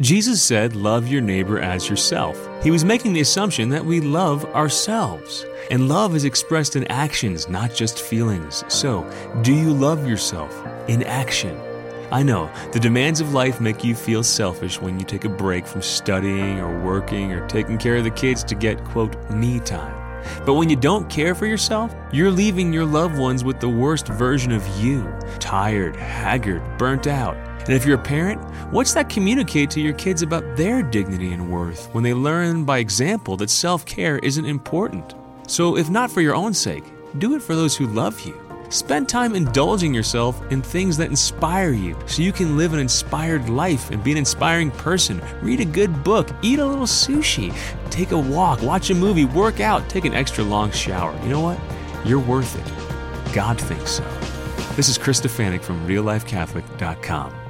Jesus said, Love your neighbor as yourself. He was making the assumption that we love ourselves. And love is expressed in actions, not just feelings. So, do you love yourself in action? I know the demands of life make you feel selfish when you take a break from studying or working or taking care of the kids to get, quote, me time. But when you don't care for yourself, you're leaving your loved ones with the worst version of you tired, haggard, burnt out. And if you're a parent, what's that communicate to your kids about their dignity and worth when they learn by example that self care isn't important? So, if not for your own sake, do it for those who love you. Spend time indulging yourself in things that inspire you so you can live an inspired life and be an inspiring person. Read a good book, eat a little sushi, take a walk, watch a movie, work out, take an extra long shower. You know what? You're worth it. God thinks so. This is Chris Stefanick from reallifecatholic.com.